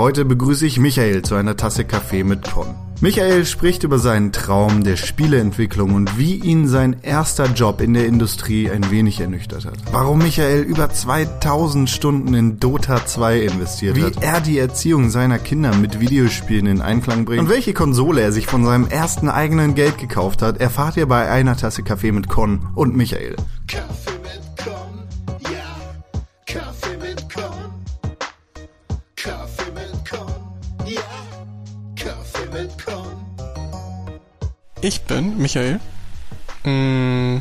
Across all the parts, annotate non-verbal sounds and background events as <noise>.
Heute begrüße ich Michael zu einer Tasse Kaffee mit Con. Michael spricht über seinen Traum der Spieleentwicklung und wie ihn sein erster Job in der Industrie ein wenig ernüchtert hat. Warum Michael über 2000 Stunden in Dota 2 investiert wie hat. Wie er die Erziehung seiner Kinder mit Videospielen in Einklang bringt. Und welche Konsole er sich von seinem ersten eigenen Geld gekauft hat, erfahrt ihr bei einer Tasse Kaffee mit Con und Michael. Kaffee Ich bin Michael. Mm,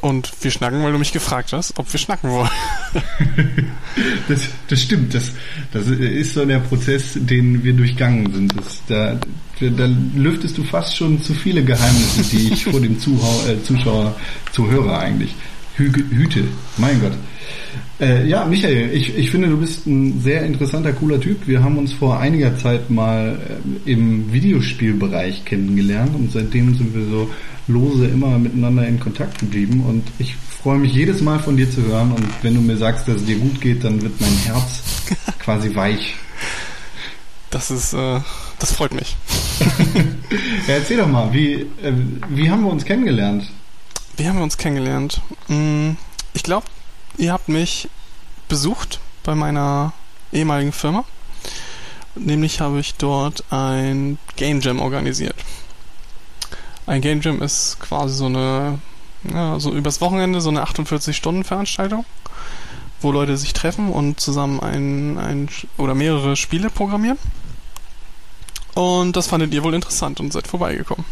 und wir schnacken, weil du mich gefragt hast, ob wir schnacken wollen. <laughs> das, das stimmt. Das, das ist so der Prozess, den wir durchgangen sind. Das, da, da lüftest du fast schon zu viele Geheimnisse, die ich vor dem Zuhau äh, Zuschauer, Zuhörer eigentlich hüte. Mein Gott. Äh, ja, Michael, ich, ich finde, du bist ein sehr interessanter, cooler Typ. Wir haben uns vor einiger Zeit mal äh, im Videospielbereich kennengelernt und seitdem sind wir so lose immer miteinander in Kontakt geblieben und ich freue mich jedes Mal von dir zu hören und wenn du mir sagst, dass es dir gut geht, dann wird mein Herz <laughs> quasi weich. Das ist, äh, das freut mich. <laughs> ja, erzähl doch mal, wie, äh, wie haben wir uns kennengelernt? Wie haben wir uns kennengelernt? Hm, ich glaube, ihr habt mich besucht bei meiner ehemaligen Firma. Nämlich habe ich dort ein Game Jam organisiert. Ein Game Jam ist quasi so eine, ja, so übers Wochenende so eine 48-Stunden-Veranstaltung, wo Leute sich treffen und zusammen ein, ein oder mehrere Spiele programmieren. Und das fandet ihr wohl interessant und seid vorbeigekommen.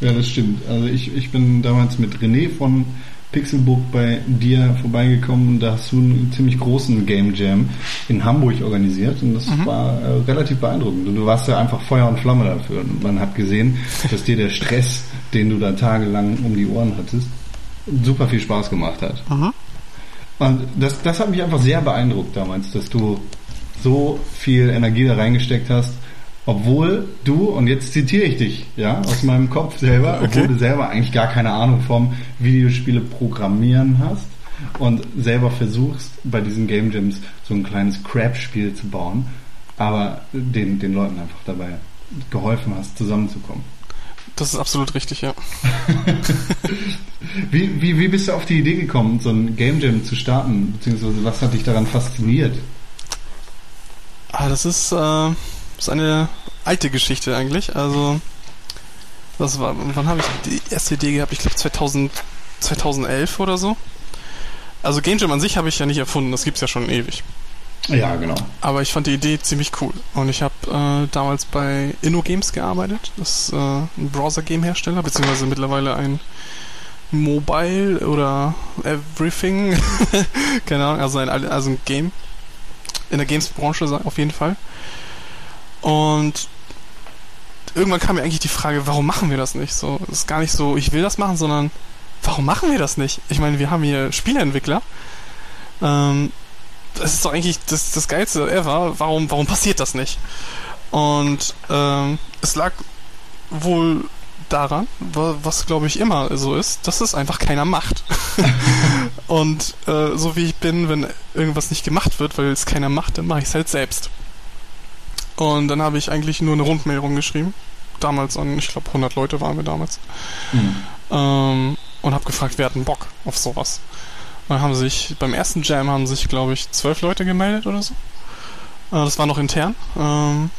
Ja, das stimmt. Also ich, ich bin damals mit René von Pixelbook bei dir vorbeigekommen und da hast du einen ziemlich großen Game Jam in Hamburg organisiert und das mhm. war äh, relativ beeindruckend. Und du warst ja einfach Feuer und Flamme dafür. Und man hat gesehen, dass dir der Stress, den du da tagelang um die Ohren hattest, super viel Spaß gemacht hat. Mhm. Und das, das hat mich einfach sehr beeindruckt damals, dass du so viel Energie da reingesteckt hast obwohl du, und jetzt zitiere ich dich, ja, aus meinem Kopf selber, okay. obwohl du selber eigentlich gar keine Ahnung vom Videospiele programmieren hast und selber versuchst, bei diesen Game Jams so ein kleines Crap-Spiel zu bauen, aber den, den Leuten einfach dabei geholfen hast, zusammenzukommen. Das ist absolut richtig, ja. <laughs> wie, wie, wie bist du auf die Idee gekommen, so ein Game Jam zu starten? Beziehungsweise was hat dich daran fasziniert? Ah, das ist, äh ist eine alte Geschichte eigentlich. Also, das war, wann habe ich die erste Idee gehabt? Ich glaube 2000, 2011 oder so. Also Game Jam an sich habe ich ja nicht erfunden, das gibt's ja schon ewig. Ja, genau. Aber ich fand die Idee ziemlich cool. Und ich habe äh, damals bei InnoGames gearbeitet. Das ist äh, ein Browser-Game-Hersteller, beziehungsweise mittlerweile ein Mobile oder Everything. <laughs> Keine Ahnung, also ein, also ein Game. In der Games-Branche auf jeden Fall. Und irgendwann kam mir eigentlich die Frage, warum machen wir das nicht? So, es ist gar nicht so, ich will das machen, sondern warum machen wir das nicht? Ich meine, wir haben hier Spieleentwickler. Ähm, das ist doch eigentlich das, das Geilste ever. Warum, warum passiert das nicht? Und ähm, es lag wohl daran, was glaube ich immer so ist, dass es einfach keiner macht. <laughs> und äh, so wie ich bin, wenn irgendwas nicht gemacht wird, weil es keiner macht, dann mache ich es halt selbst. Und dann habe ich eigentlich nur eine Rundmail rumgeschrieben. Damals an, ich glaube, 100 Leute waren wir damals. Mhm. Ähm, und habe gefragt, wer hat einen Bock auf sowas. Und dann haben sich, beim ersten Jam haben sich, glaube ich, zwölf Leute gemeldet oder so. Äh, das war noch intern. Ähm,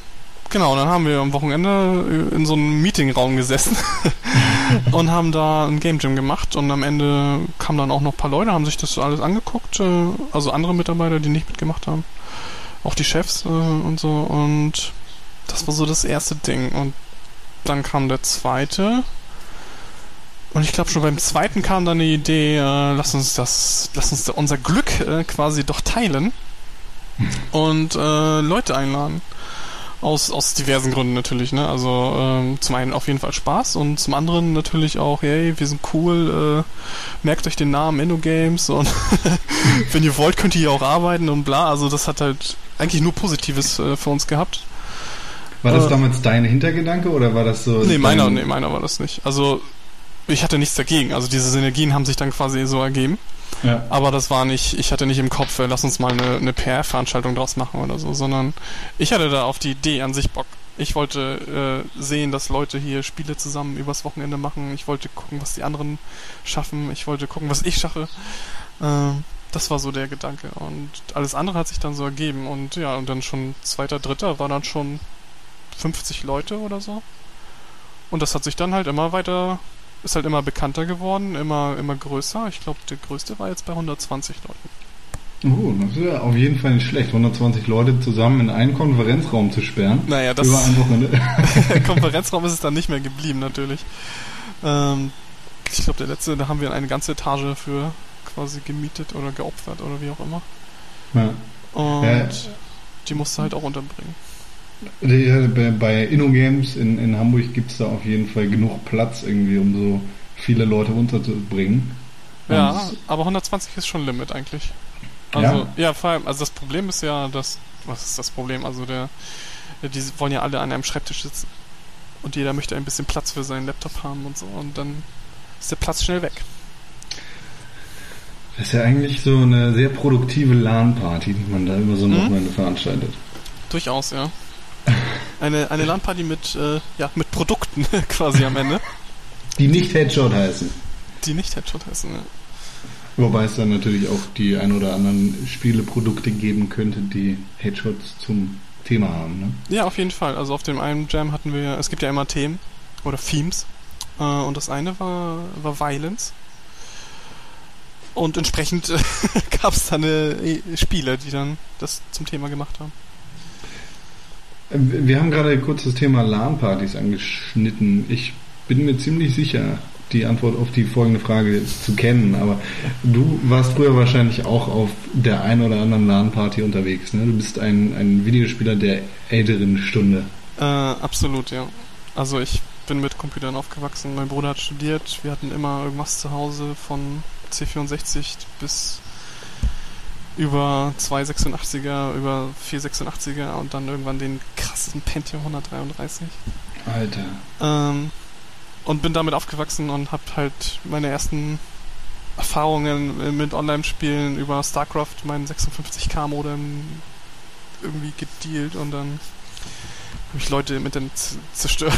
genau, dann haben wir am Wochenende in so einem Meetingraum gesessen <laughs> und haben da ein Game Jam gemacht und am Ende kamen dann auch noch ein paar Leute, haben sich das alles angeguckt, äh, also andere Mitarbeiter, die nicht mitgemacht haben auch die Chefs äh, und so. Und das war so das erste Ding. Und dann kam der zweite. Und ich glaube schon beim zweiten kam dann die Idee, äh, lass uns das, lass uns unser Glück äh, quasi doch teilen und äh, Leute einladen. Aus, aus diversen Gründen natürlich, ne? Also ähm, zum einen auf jeden Fall Spaß und zum anderen natürlich auch, hey, wir sind cool, äh, merkt euch den Namen InnoGames und <laughs> wenn ihr wollt, könnt ihr hier auch arbeiten und bla. Also das hat halt eigentlich nur Positives äh, für uns gehabt. War das äh, damals dein Hintergedanke oder war das so? Nee, meiner, nee, meiner war das nicht. Also ich hatte nichts dagegen. Also diese Synergien haben sich dann quasi so ergeben. Ja. Aber das war nicht, ich hatte nicht im Kopf, äh, lass uns mal eine, eine PR-Veranstaltung draus machen oder so, sondern ich hatte da auf die Idee an sich Bock. Ich wollte äh, sehen, dass Leute hier Spiele zusammen übers Wochenende machen. Ich wollte gucken, was die anderen schaffen. Ich wollte gucken, was ich schaffe. Ähm, das war so der Gedanke. Und alles andere hat sich dann so ergeben. Und ja, und dann schon zweiter, dritter war dann schon 50 Leute oder so. Und das hat sich dann halt immer weiter, ist halt immer bekannter geworden, immer, immer größer. Ich glaube, der größte war jetzt bei 120 Leuten. Oh, das ist ja auf jeden Fall nicht schlecht, 120 Leute zusammen in einen Konferenzraum zu sperren. Naja, das. Über ein Wochenende. <laughs> Konferenzraum ist es dann nicht mehr geblieben, natürlich. Ähm, ich glaube, der letzte, da haben wir eine ganze Etage für quasi gemietet oder geopfert oder wie auch immer. Ja. Und ja. die musste halt auch unterbringen. Ja, bei InnoGames in, in Hamburg gibt es da auf jeden Fall genug Platz irgendwie, um so viele Leute unterzubringen. Ja, aber 120 ist schon Limit eigentlich. Also, ja. ja, vor allem, also das Problem ist ja, dass, was ist das Problem? Also der, die wollen ja alle an einem Schreibtisch sitzen. Und jeder möchte ein bisschen Platz für seinen Laptop haben und so. Und dann ist der Platz schnell weg. Das ist ja eigentlich so eine sehr produktive LAN-Party, die man da über so ein mhm. Wochenende veranstaltet. Durchaus, ja. <laughs> Eine, eine LAN-Party mit, äh, ja, mit Produkten <laughs> quasi am Ende. Die nicht Headshot heißen. Die nicht Headshot heißen, ja. Wobei es dann natürlich auch die ein oder anderen Spieleprodukte geben könnte, die Headshots zum Thema haben, ne? Ja, auf jeden Fall. Also auf dem einen Jam hatten wir, es gibt ja immer Themen oder Themes. Äh, und das eine war, war Violence. Und entsprechend äh, <laughs> gab es dann äh, Spiele, die dann das zum Thema gemacht haben. Wir haben gerade kurz das Thema LAN-Partys angeschnitten. Ich bin mir ziemlich sicher, die Antwort auf die folgende Frage zu kennen, aber du warst früher wahrscheinlich auch auf der einen oder anderen LAN-Party unterwegs. Ne? Du bist ein, ein Videospieler der älteren Stunde. Äh, absolut, ja. Also ich bin mit Computern aufgewachsen. Mein Bruder hat studiert. Wir hatten immer irgendwas zu Hause von C64 bis über 286er, über 486er und dann irgendwann den krassen Pentium 133. Alter. Ähm, und bin damit aufgewachsen und habe halt meine ersten Erfahrungen mit Online-Spielen über StarCraft, meinen 56k Modem irgendwie gedealt und dann habe ich Leute im Internet zerstört.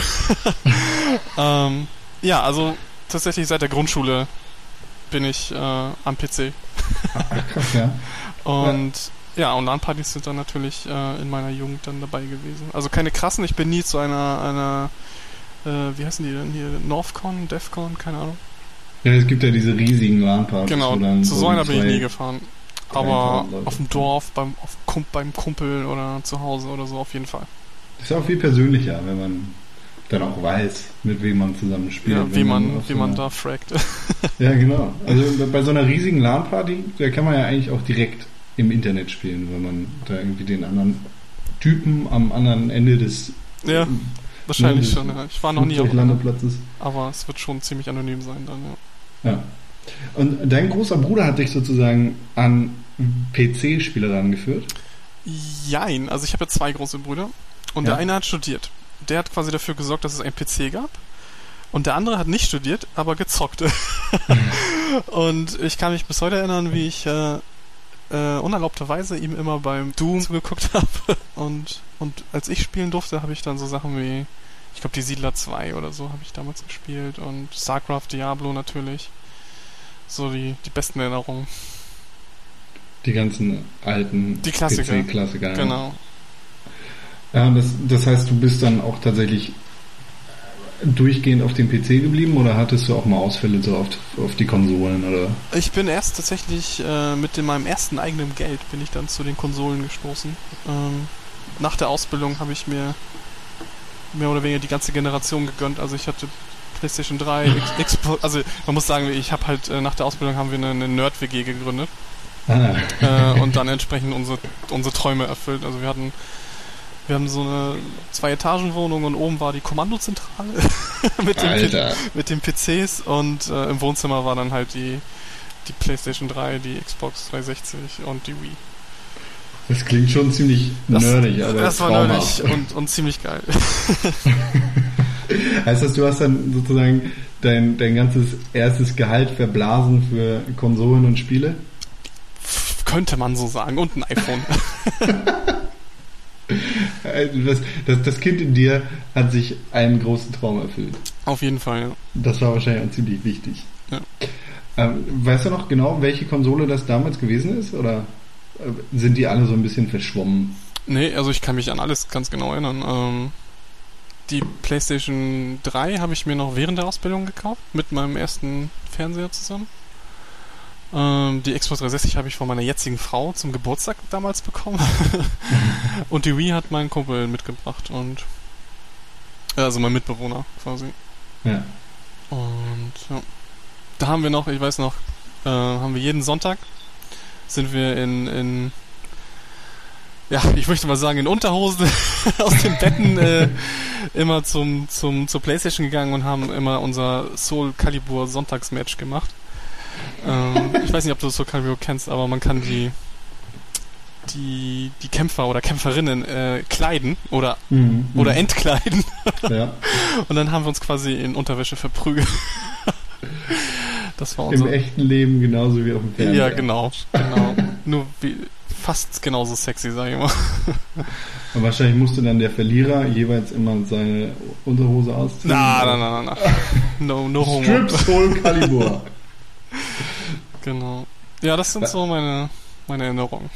<laughs> ähm, ja, also tatsächlich seit der Grundschule bin ich äh, am PC. Krass, ja. <laughs> Und ja, ja und LAN-Partys sind dann natürlich äh, in meiner Jugend dann dabei gewesen. Also keine krassen, ich bin nie zu einer, einer äh, wie heißen die denn hier? Northcon, Defcon, keine Ahnung. Ja, es gibt ja diese riesigen LAN-Partys. Genau, zu so einer bin ich nie gefahren. Aber auf dem Dorf, beim, auf, beim Kumpel oder zu Hause oder so auf jeden Fall. Das ist auch viel persönlicher, wenn man dann auch weiß, mit wem man zusammen spielt. Ja, wie man, man wie man da fragt. <laughs> ja, genau. Also bei so einer riesigen LAN-Party, da kann man ja eigentlich auch direkt im Internet spielen, wenn man da irgendwie den anderen Typen am anderen Ende des ja, wahrscheinlich ne, schon. Ja. Ich war noch nie auf Landeplatzes. Aber es wird schon ziemlich anonym sein dann, ja. Ja. Und dein großer Bruder hat dich sozusagen an PC-Spieler rangeführt? Jein, also ich habe ja zwei große Brüder und ja. der eine hat studiert der hat quasi dafür gesorgt, dass es einen PC gab. Und der andere hat nicht studiert, aber gezockt. <laughs> und ich kann mich bis heute erinnern, wie ich äh, äh, unerlaubterweise ihm immer beim Doom zugeguckt <laughs> habe. Und, und als ich spielen durfte, habe ich dann so Sachen wie, ich glaube, die Siedler 2 oder so habe ich damals gespielt. Und StarCraft, Diablo natürlich. So die, die besten Erinnerungen. Die ganzen alten die Klassiker. PC-Klassiker. Genau. Ja, das, das heißt, du bist dann auch tatsächlich durchgehend auf dem PC geblieben oder hattest du auch mal Ausfälle so auf, auf die Konsolen oder? Ich bin erst tatsächlich äh, mit dem, meinem ersten eigenen Geld bin ich dann zu den Konsolen gestoßen. Ähm, nach der Ausbildung habe ich mir mehr oder weniger die ganze Generation gegönnt. Also ich hatte PlayStation 3, <laughs> Xbox, also man muss sagen, ich habe halt äh, nach der Ausbildung haben wir eine, eine Nerd-WG gegründet. Ah. Äh, und dann entsprechend unsere, unsere Träume erfüllt. Also wir hatten wir haben so eine Zwei-Etagen-Wohnung und oben war die Kommandozentrale <laughs> mit, den mit den PCs und äh, im Wohnzimmer war dann halt die, die PlayStation 3, die Xbox 360 und die Wii. Das klingt schon ziemlich das, nerdig, aber das war nerdig und, und ziemlich geil. <laughs> heißt das, du hast dann sozusagen dein, dein ganzes erstes Gehalt verblasen für Konsolen und Spiele? Könnte man so sagen. Und ein iPhone. <laughs> das, das, das Kind in dir hat sich einen großen Traum erfüllt. Auf jeden Fall, ja. Das war wahrscheinlich auch ziemlich wichtig. Ja. Ähm, weißt du noch genau, welche Konsole das damals gewesen ist? Oder äh, sind die alle so ein bisschen verschwommen? Nee, also ich kann mich an alles ganz genau erinnern. Ähm, die PlayStation 3 habe ich mir noch während der Ausbildung gekauft, mit meinem ersten Fernseher zusammen. Ähm, die Xbox 360 habe ich von meiner jetzigen Frau zum Geburtstag damals bekommen. <laughs> und die Wii hat mein Kumpel mitgebracht und also mein Mitbewohner quasi. Ja. Und ja. Da haben wir noch, ich weiß noch, äh, haben wir jeden Sonntag sind wir in, in ja, ich möchte mal sagen, in Unterhosen <laughs> aus den Betten äh, immer zum, zum, zur Playstation gegangen und haben immer unser Soul Calibur Sonntagsmatch gemacht. Ähm, ich weiß nicht, ob du Calibur kennst, aber man kann die die, die Kämpfer oder Kämpferinnen äh, kleiden oder, mhm, oder entkleiden. Ja. <laughs> Und dann haben wir uns quasi in Unterwäsche verprügelt. <laughs> Das war unser Im echten Leben genauso wie auf dem Fernseher. Ja, genau. genau. Nur wie, fast genauso sexy, sag ich mal. Und wahrscheinlich musste dann der Verlierer jeweils immer seine Unterhose ausziehen. Na, na, na, na, na. No, no homo. Strip Soul Calibur. <laughs> genau. Ja, das sind so meine, meine Erinnerungen.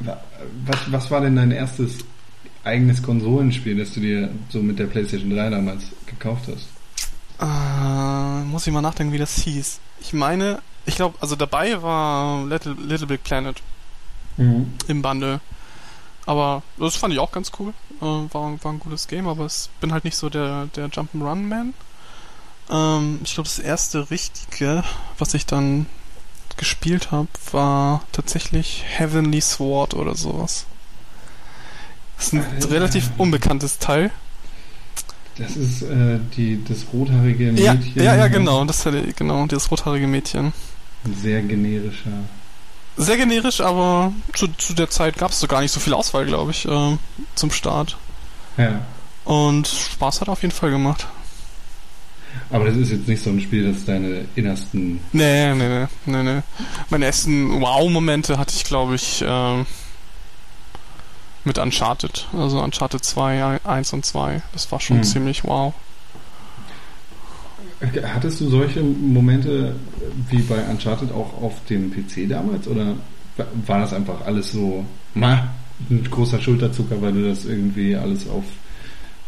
Was, was war denn dein erstes eigenes Konsolenspiel, das du dir so mit der PlayStation 3 damals gekauft hast? Äh, muss ich mal nachdenken, wie das hieß. Ich meine, ich glaube, also dabei war Little, Little Big Planet mhm. im Bundle. Aber das fand ich auch ganz cool. Äh, war, war ein gutes Game, aber ich bin halt nicht so der, der Jump'n'Run-Man. Ähm, ich glaube, das erste richtige, was ich dann gespielt habe, war tatsächlich Heavenly Sword oder sowas. Das ist ein Alter. relativ unbekanntes Teil. Das ist äh, die, das rothaarige Mädchen. Ja, ja, genau, das genau, das rothaarige Mädchen. Ein sehr generischer. Sehr generisch, aber zu, zu der Zeit gab es so gar nicht so viel Auswahl, glaube ich, äh, zum Start. Ja. Und Spaß hat auf jeden Fall gemacht. Aber das ist jetzt nicht so ein Spiel, das deine innersten. Nee, nee, nee, nee, nee. Meine ersten Wow-Momente hatte ich, glaube ich, äh, mit Uncharted. Also Uncharted 2, 1 und 2. Das war schon hm. ziemlich wow. Hattest du solche Momente wie bei Uncharted auch auf dem PC damals oder war das einfach alles so ma, ein großer Schulterzucker, weil du das irgendwie alles auf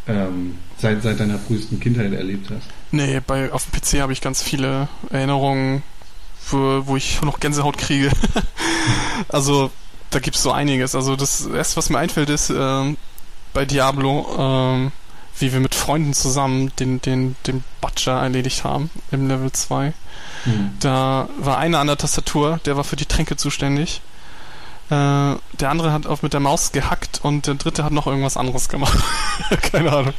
ähm, seit, seit deiner frühesten Kindheit erlebt hast? Nee, bei, auf dem PC habe ich ganz viele Erinnerungen, wo, wo ich noch Gänsehaut kriege. <laughs> also da gibt es so einiges. Also das erste, was mir einfällt, ist äh, bei Diablo, äh, wie wir mit Freunden zusammen den, den, den Butcher erledigt haben im Level 2. Mhm. Da war einer an der Tastatur, der war für die Tränke zuständig. Äh, der andere hat auch mit der Maus gehackt und der dritte hat noch irgendwas anderes gemacht. <laughs> Keine Ahnung.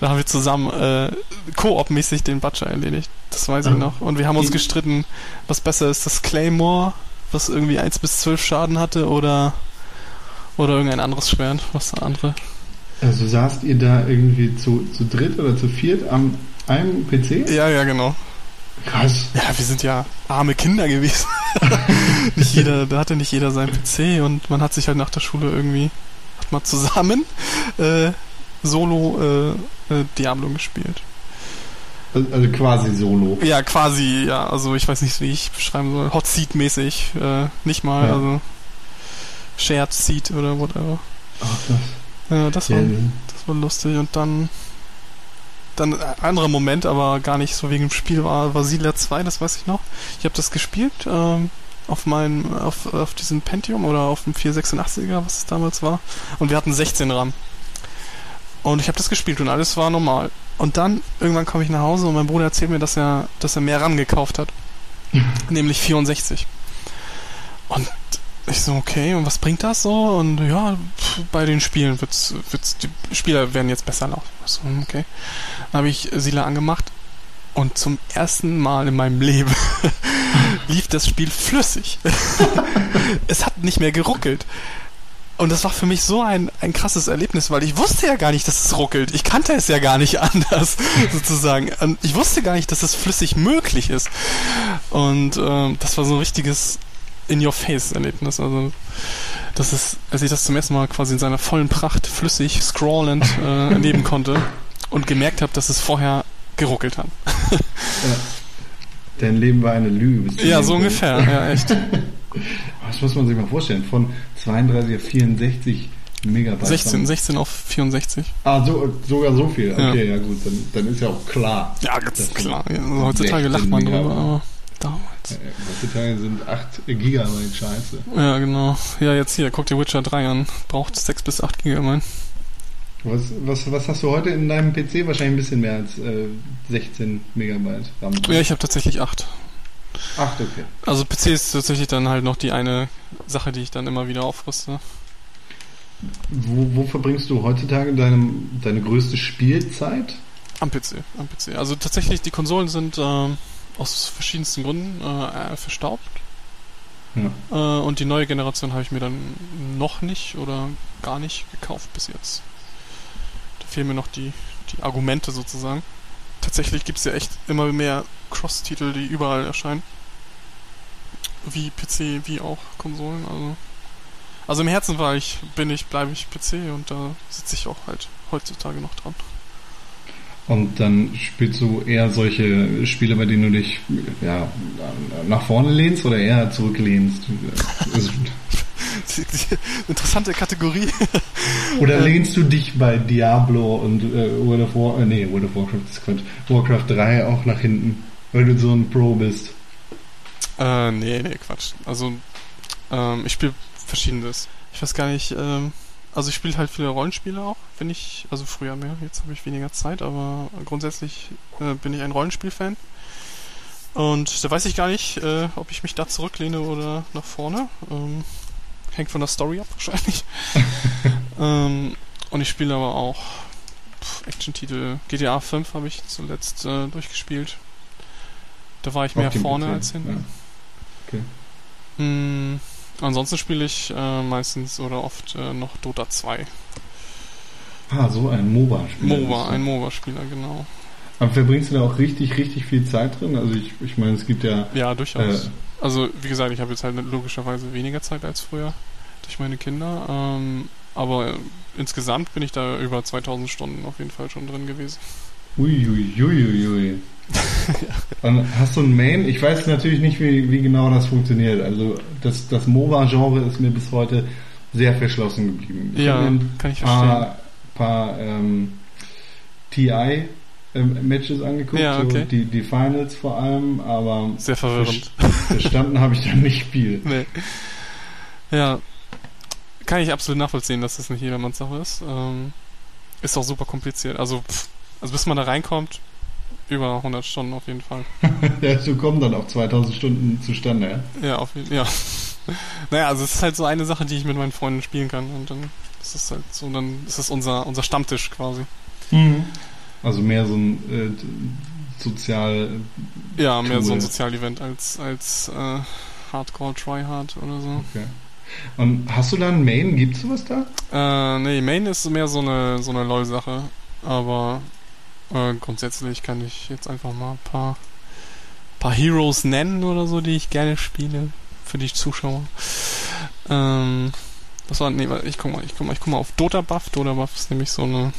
Da haben wir zusammen äh, Koop-mäßig den Butcher erledigt. Das weiß ich noch. Und wir haben uns gestritten, was besser ist, das Claymore was irgendwie 1 bis 12 Schaden hatte oder oder irgendein anderes Schwert, was der andere. Also saßt ihr da irgendwie zu, zu dritt oder zu viert am einem PC? Ja, ja, genau. Krass. Ja, wir sind ja arme Kinder gewesen. <laughs> nicht jeder, da hatte nicht jeder seinen PC und man hat sich halt nach der Schule irgendwie hat mal zusammen äh, Solo äh, äh, Diablo gespielt. Also quasi solo. Ja, quasi, ja. Also ich weiß nicht, wie ich beschreiben soll. Hot Seat mäßig. Äh, nicht mal, ja. also Shared Seat oder whatever. Ach, das. Ja, das war, das war lustig. Und dann dann ein anderer Moment, aber gar nicht so wegen dem Spiel war, war Siedler 2, das weiß ich noch. Ich habe das gespielt ähm, auf meinem, auf, auf diesem Pentium oder auf dem 486er, was es damals war. Und wir hatten 16 RAM. Und ich habe das gespielt und alles war normal. Und dann irgendwann komme ich nach Hause und mein Bruder erzählt mir, dass er, dass er mehr RAM gekauft hat. nämlich 64. Und ich so, okay, und was bringt das so? Und ja, bei den Spielen wird's, wird's, die Spieler werden jetzt besser laufen. So, okay. Dann habe ich Sila angemacht und zum ersten Mal in meinem Leben <laughs> lief das Spiel flüssig. <laughs> es hat nicht mehr geruckelt. Und das war für mich so ein, ein krasses Erlebnis, weil ich wusste ja gar nicht, dass es ruckelt. Ich kannte es ja gar nicht <laughs> anders, sozusagen. Und ich wusste gar nicht, dass es flüssig möglich ist. Und ähm, das war so ein richtiges In-Your-Face-Erlebnis. Also das ist, als ich das zum ersten Mal quasi in seiner vollen Pracht flüssig, scrollend äh, <laughs> erleben konnte und gemerkt habe, dass es vorher geruckelt hat. ja. Dein Leben war eine Lüge. Ja, so ungefähr, ja, echt. <laughs> Das muss man sich mal vorstellen. Von 32 auf 64 Megabyte. 16, 16 auf 64. Ah, so, sogar so viel. Okay, ja, ja gut, dann, dann, ist ja auch klar. Ja, ganz klar. Ja, also heutzutage lacht man drüber, aber damals. Ja, heutzutage sind 8 Gigabyte scheiße. Ja, genau. Ja, jetzt hier, guck dir Witcher 3 an. Braucht 6 bis 8 Gigabyte. Was, was, was hast du heute in deinem PC? Wahrscheinlich ein bisschen mehr als äh, 16 Megabyte RAM. Ja, ich habe tatsächlich 8. 8, okay. Also PC ist tatsächlich dann halt noch die eine Sache, die ich dann immer wieder aufrüste. Wo, wo verbringst du heutzutage deine, deine größte Spielzeit? Am PC, am PC. Also tatsächlich, die Konsolen sind äh, aus verschiedensten Gründen äh, verstaubt. Ja. Äh, und die neue Generation habe ich mir dann noch nicht oder gar nicht gekauft bis jetzt fehlen mir noch die, die Argumente sozusagen. Tatsächlich gibt es ja echt immer mehr Cross-Titel, die überall erscheinen. Wie PC, wie auch Konsolen. Also, also im Herzen war ich, bin ich, bleibe ich PC und da sitze ich auch halt heutzutage noch dran. Und dann spielst du eher solche Spiele, bei denen du dich ja, nach vorne lehnst oder eher zurücklehnst? <laughs> Interessante Kategorie. Oder ähm, lehnst du dich bei Diablo und äh, World of War, äh, nee, World of Warcraft ist Quatsch, Warcraft 3 auch nach hinten, weil du so ein Pro bist? Äh, nee, nee, Quatsch. Also, ähm, ich spiele verschiedenes. Ich weiß gar nicht, ähm, also ich spiele halt viele Rollenspiele auch, wenn ich, also früher mehr, jetzt habe ich weniger Zeit, aber grundsätzlich äh, bin ich ein Rollenspielfan. Und da weiß ich gar nicht, äh, ob ich mich da zurücklehne oder nach vorne. Ähm, hängt von der Story ab wahrscheinlich. <laughs> ähm, und ich spiele aber auch Action-Titel. GTA 5 habe ich zuletzt äh, durchgespielt. Da war ich mehr vorne PC. als hinten. Ja. Okay. Mm, ansonsten spiele ich äh, meistens oder oft äh, noch Dota 2. Ah, so ein MOBA-Spieler. MOBA, ein MOBA-Spieler, genau. Aber verbringst du da auch richtig, richtig viel Zeit drin? Also ich, ich meine, es gibt ja... Ja, durchaus. Äh, also wie gesagt, ich habe jetzt halt logischerweise weniger Zeit als früher durch meine Kinder. Ähm, aber insgesamt bin ich da über 2000 Stunden auf jeden Fall schon drin gewesen. Uiuiuiui. Ui, ui, ui. Ja. Hast du ein Main? Ich weiß natürlich nicht, wie, wie genau das funktioniert. Also das, das MOBA-Genre ist mir bis heute sehr verschlossen geblieben. Ich ja, kann ich verstehen. Paar, paar ähm, TI Matches angeguckt, ja, okay. so die, die Finals vor allem, aber sehr verwirrend. Verstanden habe ich dann nicht viel. <laughs> Nee. Ja, kann ich absolut nachvollziehen, dass das nicht jedermanns Sache ist. Ähm, ist auch super kompliziert. Also, pff, also bis man da reinkommt, über 100 Stunden auf jeden Fall. <laughs> ja, so kommen dann auch 2000 Stunden zustande, ja? Ja, auf jeden Fall, ja. <laughs> naja, also es ist halt so eine Sache, die ich mit meinen Freunden spielen kann und dann ist es halt so, dann ist es unser, unser Stammtisch quasi. Mhm. Also mehr so ein äh, sozial. Ja, mehr so ein Sozialevent als, als äh, Hardcore Tryhard oder so. Okay. Und hast du da ein Main? Gibt's sowas da? Äh, nee, Main ist mehr so eine, so eine LOL-Sache. Aber äh, grundsätzlich kann ich jetzt einfach mal ein paar, paar Heroes nennen oder so, die ich gerne spiele. Für die Zuschauer. Ähm, das war, nee, ich guck mal, ich guck mal, ich guck mal auf Dota Buff. Dota Buff ist nämlich so eine,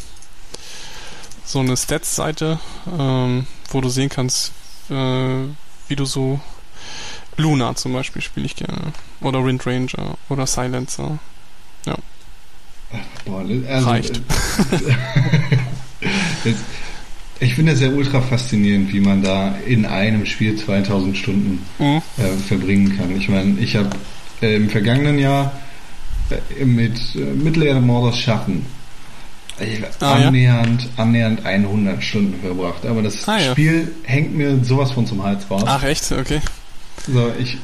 so eine Stats-Seite, ähm, wo du sehen kannst, äh, wie du so Luna zum Beispiel spiele ich gerne. Oder Wind Ranger oder Silencer. Ja. Boah, also, Reicht. <laughs> das, ich finde es ja ultra faszinierend, wie man da in einem Spiel 2000 Stunden mhm. äh, verbringen kann. Ich meine, ich habe äh, im vergangenen Jahr äh, mit äh, Mittelerde Morders Schatten ah, annähernd, ja? annähernd 100 Stunden verbracht. Aber das ah, Spiel ja. hängt mir sowas von zum Hals raus. Ach echt? Okay. So, ich,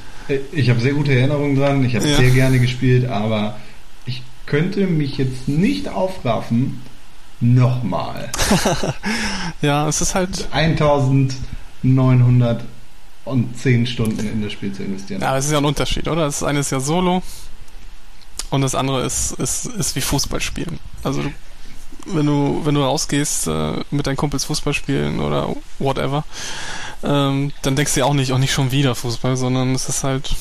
ich habe sehr gute Erinnerungen dran, ich habe ja. sehr gerne gespielt, aber ich könnte mich jetzt nicht aufraffen, nochmal. <laughs> ja, es ist halt. 1910 Stunden in das Spiel zu investieren. Ja, es ist ja ein Unterschied, oder? Das eine ist ja Solo Und das andere ist, ist, ist wie Fußball spielen. Also du, wenn du, wenn du rausgehst äh, mit deinen Kumpels Fußball spielen oder whatever, ähm, dann denkst du ja auch nicht, auch nicht schon wieder Fußball, sondern es ist halt,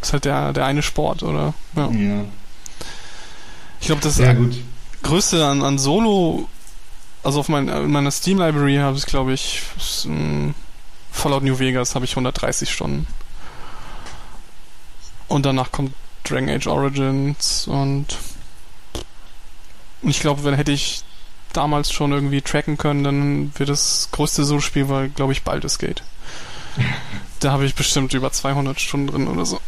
ist halt der, der eine Sport, oder? Ja. ja. Ich glaube, das ja, gut. Größte an, an Solo, also auf mein, in meiner Steam Library habe ich, glaube ich, Fallout New Vegas habe ich 130 Stunden. Und danach kommt Dragon Age Origins und ich glaube, wenn hätte ich damals schon irgendwie tracken können, dann wird das größte Solo-Spiel, weil, glaube ich, Baldur's Gate. <laughs> da habe ich bestimmt über 200 Stunden drin oder so.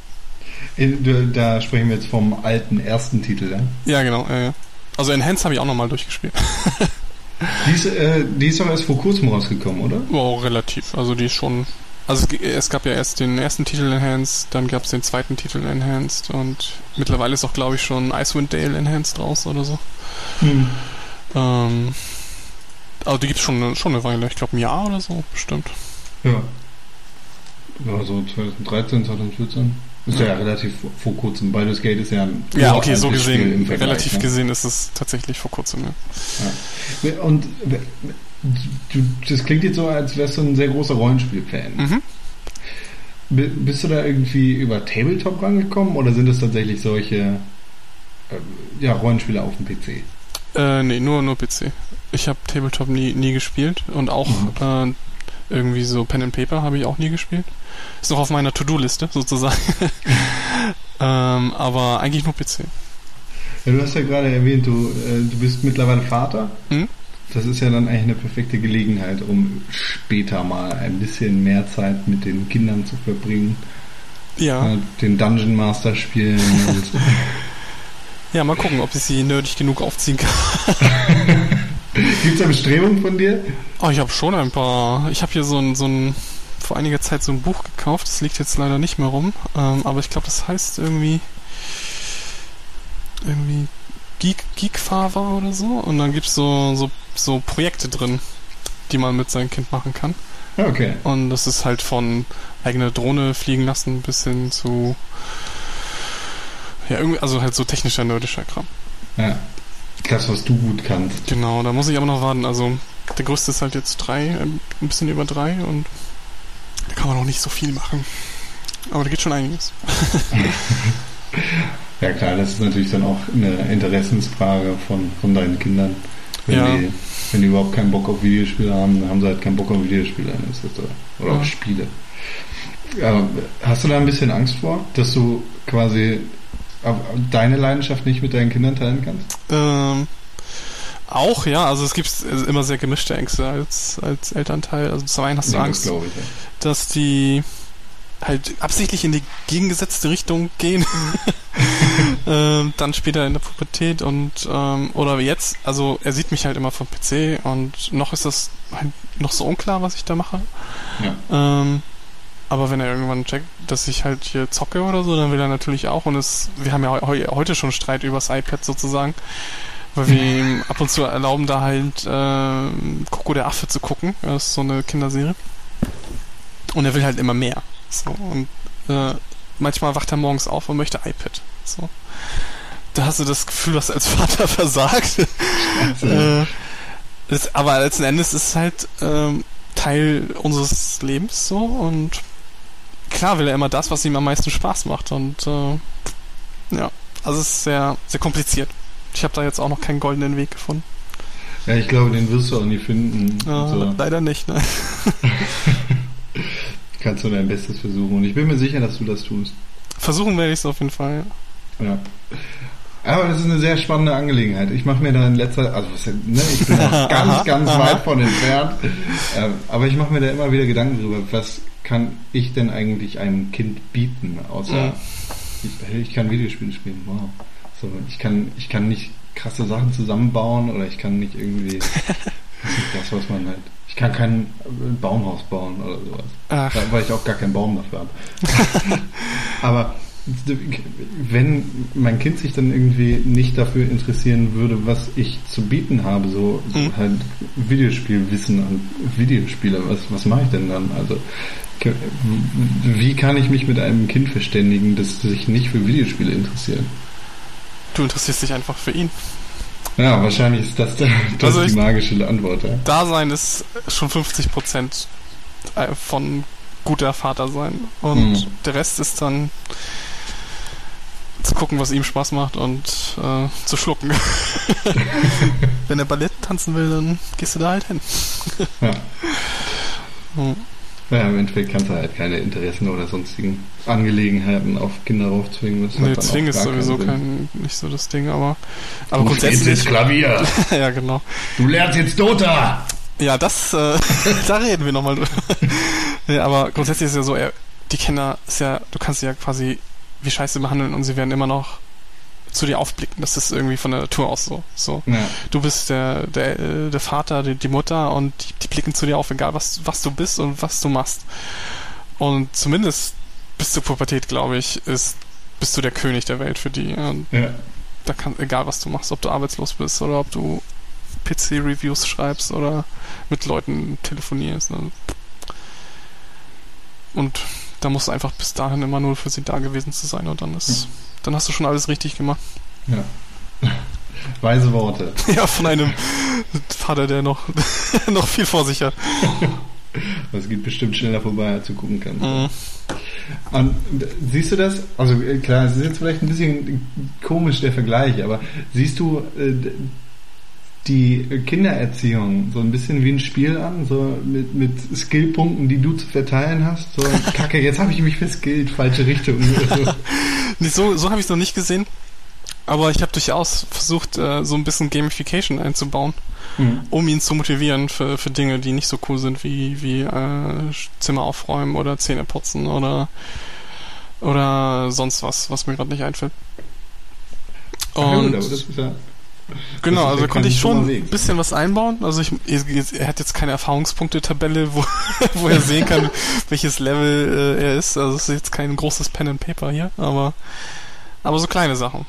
Da sprechen wir jetzt vom alten ersten Titel, ja? Ja, genau. Äh, also Enhance habe ich auch nochmal durchgespielt. <laughs> die, ist, äh, die ist doch erst vor kurzem rausgekommen, oder? Oh, relativ. Also die ist schon also es, es, gab ja erst den ersten Titel Enhanced, dann gab es den zweiten Titel Enhanced und mittlerweile ist auch, glaube ich, schon Icewind Dale Enhanced raus oder so. Hm. Ähm, also die gibt es schon, schon eine Weile, ich glaube ein Jahr oder so, bestimmt. Ja. Ja, so 2013, 2014. Ist ja, relativ vor, kurzem. Baldur's Gate ist ja ein Ja, okay, so gesehen. Relativ ne? gesehen ist es tatsächlich vor kurzem, ja. ja. Und du, das klingt jetzt so, als wärst du ein sehr großer Rollenspiel-Fan. Mhm. Bist du da irgendwie über Tabletop rangekommen oder sind es tatsächlich solche äh, ja, Rollenspiele auf dem PC? Äh, nee, nur, nur PC. Ich habe Tabletop nie, nie gespielt und auch mhm. äh, irgendwie so Pen and Paper habe ich auch nie gespielt. Ist noch auf meiner To-Do-Liste sozusagen. <laughs> ähm, aber eigentlich nur PC. Ja, du hast ja gerade erwähnt, du, äh, du bist mittlerweile Vater. Mhm. Das ist ja dann eigentlich eine perfekte Gelegenheit, um später mal ein bisschen mehr Zeit mit den Kindern zu verbringen. Ja. Den Dungeon Master spielen. <laughs> ja, mal gucken, ob ich sie nerdig genug aufziehen kann. <laughs> Gibt es da Bestrebungen von dir? Oh, ich habe schon ein paar. Ich habe hier so ein, so ein, vor einiger Zeit so ein Buch gekauft. Das liegt jetzt leider nicht mehr rum. Ähm, aber ich glaube, das heißt irgendwie irgendwie Geek, Geekfather oder so. Und dann gibt es so, so, so Projekte drin, die man mit seinem Kind machen kann. Okay. Und das ist halt von eigene Drohne fliegen lassen bis hin zu ja, irgendwie, also halt so technischer, nerdischer Kram. Ja. Das, was du gut kannst. Genau, da muss ich aber noch warten. Also der größte ist halt jetzt drei, ein bisschen über drei und da kann man noch nicht so viel machen. Aber da geht schon einiges. <laughs> Ja klar, das ist natürlich dann auch eine Interessensfrage von, von deinen Kindern. Wenn, ja. die, wenn die überhaupt keinen Bock auf Videospiele haben, dann haben sie halt keinen Bock auf Videospiele. Oder ja. auf Spiele. Ja, hast du da ein bisschen Angst vor, dass du quasi deine Leidenschaft nicht mit deinen Kindern teilen kannst? Ähm, auch, ja. Also es gibt immer sehr gemischte Ängste als, als Elternteil. Also zum einen hast du ja, Angst, das ich, ja. dass die halt absichtlich in die gegengesetzte Richtung gehen. <laughs> ähm, dann später in der Pubertät und ähm, oder jetzt, also er sieht mich halt immer vom PC und noch ist das halt noch so unklar, was ich da mache. Ja. Ähm, aber wenn er irgendwann checkt, dass ich halt hier zocke oder so, dann will er natürlich auch. Und es, wir haben ja he heute schon Streit übers iPad sozusagen, weil wir <laughs> ihm ab und zu erlauben, da halt äh, Coco der Affe zu gucken. Das ist so eine Kinderserie. Und er will halt immer mehr. So, und äh, manchmal wacht er morgens auf und möchte iPad. So. Da hast du das Gefühl, dass als Vater <laughs> versagt. äh, das, aber letzten Endes ist es halt ähm, Teil unseres Lebens so und klar will er immer das, was ihm am meisten Spaß macht und äh, ja, also es ist sehr, sehr kompliziert. Ich habe da jetzt auch noch keinen goldenen Weg gefunden. Ja, ich glaube, den wirst du auch nie finden. Ja, so. Leider nicht, ne? <laughs> kannst du dein Bestes versuchen. Und ich bin mir sicher, dass du das tust. Versuchen werde ich es auf jeden Fall. Ja. Aber das ist eine sehr spannende Angelegenheit. Ich mache mir da in letzter, also ne, ich bin <laughs> noch ganz, <laughs> ganz weit von entfernt. Äh, aber ich mache mir da immer wieder Gedanken drüber, was kann ich denn eigentlich einem Kind bieten, außer ja. ich, ich, kann Videospiele spielen. Wow. So, ich kann, ich kann nicht krasse Sachen zusammenbauen oder ich kann nicht irgendwie <laughs> das, was man halt ich kann kein Baumhaus bauen oder sowas. Ach. Weil ich auch gar keinen Baum dafür habe. <laughs> Aber wenn mein Kind sich dann irgendwie nicht dafür interessieren würde, was ich zu bieten habe, so mhm. halt Videospielwissen und Videospiele, was, was mache ich denn dann? Also wie kann ich mich mit einem Kind verständigen, das sich nicht für Videospiele interessiert? Du interessierst dich einfach für ihn. Ja, wahrscheinlich ist das, das Also die magische Antwort. Ja. Dasein ist schon 50 Prozent äh, von guter Vater sein. Und Mhm. der Rest ist dann zu gucken, was ihm Spaß macht und äh, zu schlucken. <laughs> Wenn er Ballett tanzen will, dann gehst du da halt hin. Ja. <laughs> Hm. ja, im Endeffekt kannst du halt keine Interessen oder sonstigen Angelegenheiten auf Kinder raufzwingen. Das Nee, zwingen ist sowieso kein, nicht so das Ding, aber, aber Du grundsätzlich. jetzt Klavier. <laughs> ja, genau. Du lernst jetzt Dota. Ja, das, äh, da reden wir nochmal drüber. ja, aber grundsätzlich ist ja so, er, die Kinder ist ja, du kannst sie ja quasi wie Scheiße behandeln und sie werden immer noch zu dir aufblicken. Das ist irgendwie von der Natur aus so. so. Ja. Du bist der, der, äh, der Vater, die, die Mutter und die, die blicken zu dir auf, egal was, was du bist und was du machst. Und zumindest bis zur Pubertät, glaube ich, ist, bist du der König der Welt für die. Und ja. da kann, egal was du machst, ob du arbeitslos bist oder ob du PC-Reviews schreibst oder mit Leuten telefonierst. Ne? Und da musst du einfach bis dahin immer nur für sie da gewesen zu sein und dann ist, dann hast du schon alles richtig gemacht. ja. <laughs> Weise Worte. <laughs> ja, von einem Vater, der noch, <laughs> noch viel vor sich hat. Das geht bestimmt schneller vorbei, als du gucken kannst. Mhm. Und siehst du das? Also klar, es ist jetzt vielleicht ein bisschen komisch der Vergleich, aber siehst du äh, die Kindererziehung so ein bisschen wie ein Spiel an, so mit, mit Skillpunkten, die du zu verteilen hast? So, Kacke, jetzt habe ich mich verskillt, falsche Richtung. so. <laughs> Nee, so so habe ich es noch nicht gesehen. Aber ich habe durchaus versucht, äh, so ein bisschen Gamification einzubauen, Mhm. um ihn zu motivieren für, für Dinge, die nicht so cool sind, wie, wie äh, Zimmer aufräumen oder Zähne putzen oder, oder sonst was, was mir gerade nicht einfällt. Ach ja, gut, Und aber das ist ja, Genau, also ja konnte ich schon ein bisschen was einbauen. Also ich, er hat jetzt keine Erfahrungspunkte-Tabelle, wo, <laughs> wo er sehen kann, welches Level äh, er ist. Also es ist jetzt kein großes Pen and Paper hier, aber aber so kleine Sachen.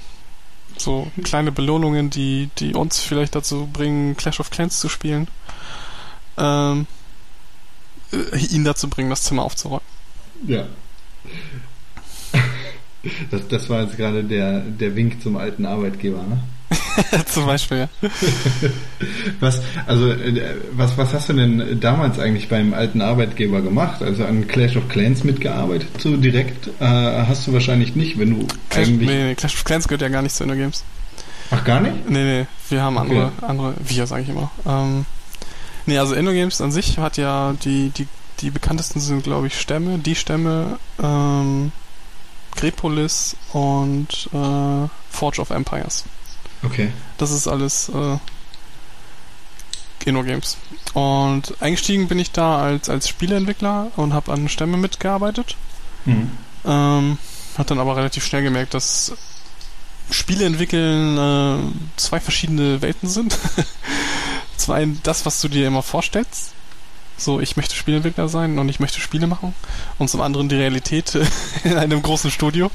So kleine Belohnungen, die die uns vielleicht dazu bringen, Clash of Clans zu spielen. Ähm, äh, ihn dazu bringen, das Zimmer aufzuräumen. ja. <laughs> Das, das war jetzt gerade der, der Wink zum alten Arbeitgeber, ne? <laughs> Zum Beispiel, ja. <laughs> Was, also, äh, was, was hast du denn damals eigentlich beim alten Arbeitgeber gemacht? Also an Clash of Clans mitgearbeitet? So direkt äh, hast du wahrscheinlich nicht, wenn du Clash, eigentlich. nee, nee, Clash of Clans gehört ja gar nicht zu Inno Games. Ach, gar nicht? Nee, nee, wir haben andere, Okay. andere, wir sage ich immer. Ähm, nee, also InnoGames an sich hat ja die, die, die bekanntesten sind, glaube ich, Stämme, die Stämme, ähm, Grepolis und äh, Forge of Empires. Okay. Das ist alles äh, InnoGames. Und eingestiegen bin ich da als, als Spieleentwickler und habe an Stämme mitgearbeitet. Mhm. Ähm, hat dann aber relativ schnell gemerkt, dass Spiele entwickeln äh, zwei verschiedene Welten sind. <laughs> Zum einen das, was du dir immer vorstellst. So, ich möchte Spieleentwickler sein und ich möchte Spiele machen. Und zum anderen die Realität <laughs> in einem großen Studio,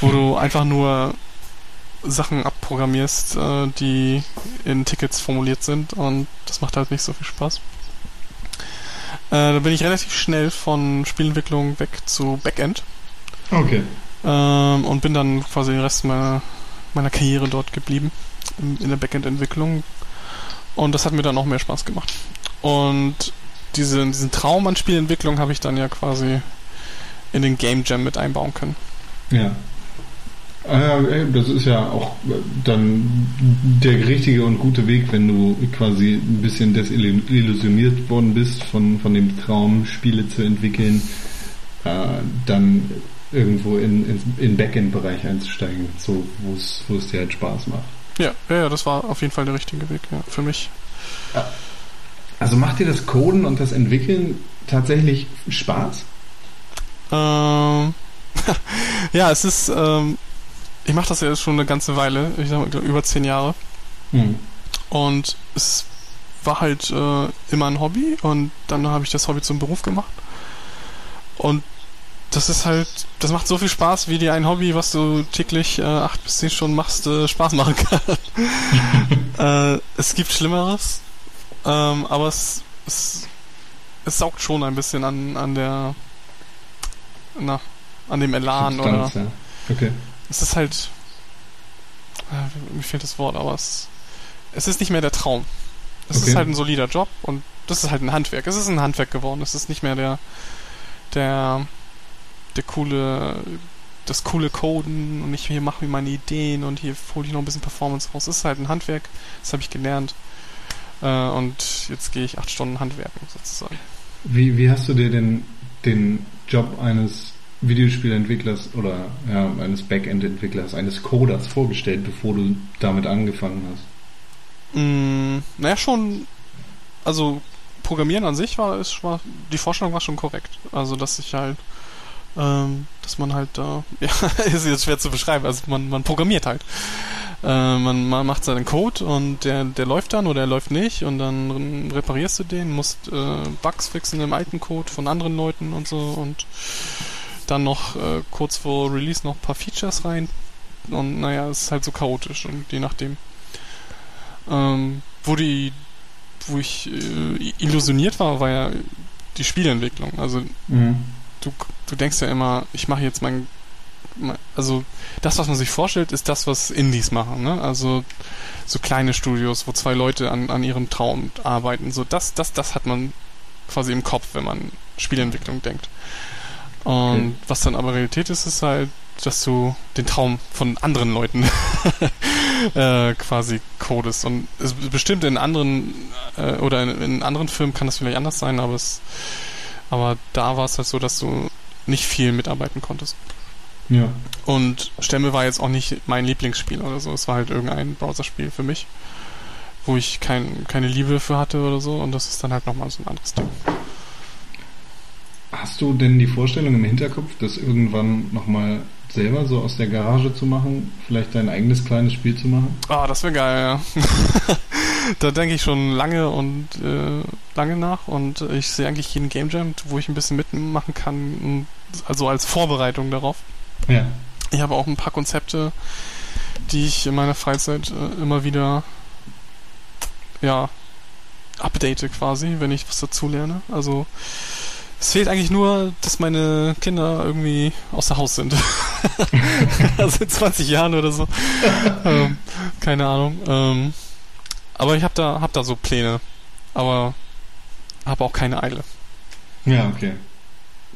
wo du einfach nur Sachen abprogrammierst, äh, die in Tickets formuliert sind und das macht halt nicht so viel Spaß. Äh, da bin ich relativ schnell von Spielentwicklung weg zu Backend Okay. ähm, und bin dann quasi den Rest meiner, meiner Karriere dort geblieben in, in der Backend-Entwicklung und das hat mir dann auch mehr Spaß gemacht. Und diese, diesen Traum an Spielentwicklung habe ich dann ja quasi in den Game Jam mit einbauen können. Ja. Ah ja, das ist ja auch äh, dann der richtige und gute Weg, wenn du quasi ein bisschen desillusioniert worden bist von, von dem Traum, Spiele zu entwickeln, äh, dann irgendwo in, in, in Backend-Bereich einzusteigen, so wo es wo es dir halt Spaß macht. Ja, ja, ja, das war auf jeden Fall der richtige Weg, ja, für mich. Also macht dir das Coden und das Entwickeln tatsächlich Spaß? Ähm, <laughs> ja, es ist, ähm, ich mache das ja jetzt schon eine ganze Weile, ich sag mal über zehn Jahre. Hm. Und es war halt äh, immer ein Hobby und dann habe ich das Hobby zum Beruf gemacht. Und das ist halt, das macht so viel Spaß, wie dir ein Hobby, was du täglich äh, acht bis zehn Stunden machst, äh, Spaß machen kann. <laughs> äh, es gibt Schlimmeres, ähm, aber es, es, es saugt schon ein bisschen an, an der, na, an dem Elan oder Substanz, ja. Okay. Es ist halt äh, mir fehlt das Wort, aber es, es ist nicht mehr der Traum. Es Okay. ist halt ein solider Job und das ist halt ein Handwerk. Es ist ein Handwerk geworden. Es ist nicht mehr der, der, der coole, das coole Coden und ich hier mache mir meine Ideen und hier hole ich noch ein bisschen Performance raus. Es ist halt ein Handwerk. Das habe ich gelernt. Äh, und jetzt gehe ich acht Stunden Handwerken sozusagen. Wie, wie hast du dir denn den Job eines Videospielentwicklers oder ja, eines Backend-Entwicklers, eines Coders vorgestellt, bevor du damit angefangen hast? Mm, naja, schon, also Programmieren an sich war, ist, war, die Vorstellung war schon korrekt. Also, dass ich halt, ähm, dass man halt da, <laughs> ja, ist jetzt schwer zu beschreiben, also man, man programmiert halt. Äh, man, man macht seinen Code und der, der läuft dann oder er läuft nicht und dann reparierst du den, musst äh, Bugs fixen im alten Code von anderen Leuten und so und dann noch äh, kurz vor Release noch ein paar Features rein und naja, es ist halt so chaotisch und je nachdem. Ähm, wo die, wo ich äh, illusioniert war, war ja die Spielentwicklung. Also Mhm. du, du denkst ja immer, ich mache jetzt mein, mein, also das, was man sich vorstellt, ist das, was Indies machen, ne? Also so kleine Studios, wo zwei Leute an, an ihrem Traum arbeiten. So das, das, das hat man quasi im Kopf, wenn man Spielentwicklung denkt. Und Okay. was dann aber Realität ist, ist halt, dass du den Traum von anderen Leuten <laughs> äh, quasi codest. Und es bestimmt in anderen äh, oder in, in anderen Firmen kann das vielleicht anders sein, aber es aber da war es halt so, dass du nicht viel mitarbeiten konntest. Ja. Und Stämme war jetzt auch nicht mein Lieblingsspiel oder so. Es war halt irgendein Browserspiel für mich, wo ich kein, keine Liebe für hatte oder so. Und das ist dann halt nochmal so ein anderes Ding. Hast du denn die Vorstellung im Hinterkopf, das irgendwann nochmal selber so aus der Garage zu machen, vielleicht dein eigenes kleines Spiel zu machen? Ah, das wäre geil, ja. <laughs> da denke ich schon lange und äh, lange nach und ich sehe eigentlich jeden Game Jam, wo ich ein bisschen mitmachen kann, also als Vorbereitung darauf. Ja. Ich habe auch ein paar Konzepte, die ich in meiner Freizeit äh, immer wieder ja update quasi, wenn ich was dazu lerne. Also es fehlt eigentlich nur, dass meine Kinder irgendwie außer Haus sind. <laughs> also in 20 Jahren oder so. ähm, keine Ahnung. Ähm, aber ich habe da, hab da so Pläne. Aber habe auch keine Eile. Ja, okay.